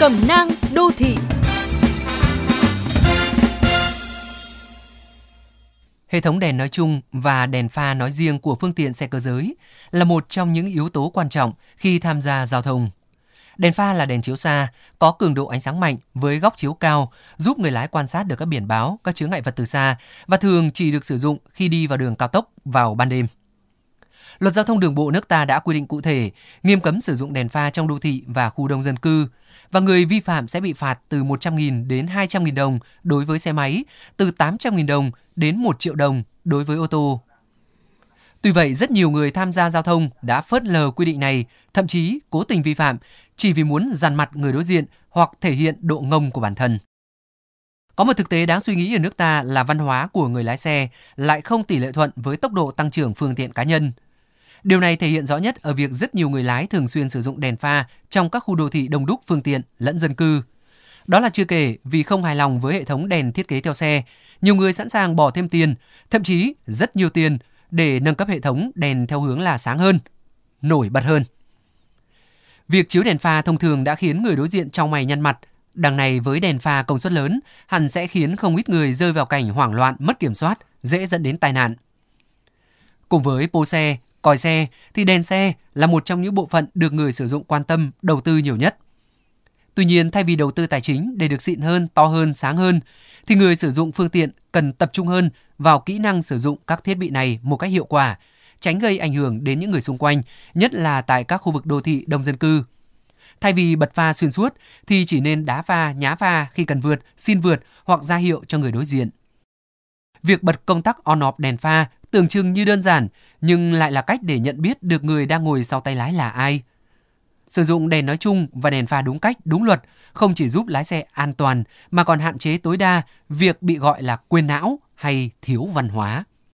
Cẩm nang đô thị Hệ thống đèn nói chung và đèn pha nói riêng của phương tiện xe cơ giới là một trong những yếu tố quan trọng khi tham gia giao thông. Đèn pha là đèn chiếu xa, có cường độ ánh sáng mạnh với góc chiếu cao, giúp người lái quan sát được các biển báo, các chướng ngại vật từ xa và thường chỉ được sử dụng khi đi vào đường cao tốc vào ban đêm. Luật giao thông đường bộ nước ta đã quy định cụ thể nghiêm cấm sử dụng đèn pha trong đô thị và khu đông dân cư và người vi phạm sẽ bị phạt từ 100.000 đến 200.000 đồng đối với xe máy, từ 800.000 đồng đến 1 triệu đồng đối với ô tô. Tuy vậy, rất nhiều người tham gia giao thông đã phớt lờ quy định này, thậm chí cố tình vi phạm chỉ vì muốn dằn mặt người đối diện hoặc thể hiện độ ngông của bản thân. Có một thực tế đáng suy nghĩ ở nước ta là văn hóa của người lái xe lại không tỷ lệ thuận với tốc độ tăng trưởng phương tiện cá nhân. Điều này thể hiện rõ nhất ở việc rất nhiều người lái thường xuyên sử dụng đèn pha trong các khu đô thị đông đúc phương tiện lẫn dân cư. Đó là chưa kể vì không hài lòng với hệ thống đèn thiết kế theo xe, nhiều người sẵn sàng bỏ thêm tiền, thậm chí rất nhiều tiền để nâng cấp hệ thống đèn theo hướng là sáng hơn, nổi bật hơn. Việc chiếu đèn pha thông thường đã khiến người đối diện trong mày nhăn mặt. Đằng này với đèn pha công suất lớn, hẳn sẽ khiến không ít người rơi vào cảnh hoảng loạn, mất kiểm soát, dễ dẫn đến tai nạn. Cùng với pô xe, còi xe thì đèn xe là một trong những bộ phận được người sử dụng quan tâm, đầu tư nhiều nhất. Tuy nhiên, thay vì đầu tư tài chính để được xịn hơn, to hơn, sáng hơn, thì người sử dụng phương tiện cần tập trung hơn vào kỹ năng sử dụng các thiết bị này một cách hiệu quả, tránh gây ảnh hưởng đến những người xung quanh, nhất là tại các khu vực đô thị đông dân cư. Thay vì bật pha xuyên suốt thì chỉ nên đá pha, nhá pha khi cần vượt, xin vượt hoặc ra hiệu cho người đối diện. Việc bật công tắc on-off đèn pha tưởng chừng như đơn giản nhưng lại là cách để nhận biết được người đang ngồi sau tay lái là ai. Sử dụng đèn nói chung và đèn pha đúng cách, đúng luật không chỉ giúp lái xe an toàn mà còn hạn chế tối đa việc bị gọi là quên não hay thiếu văn hóa.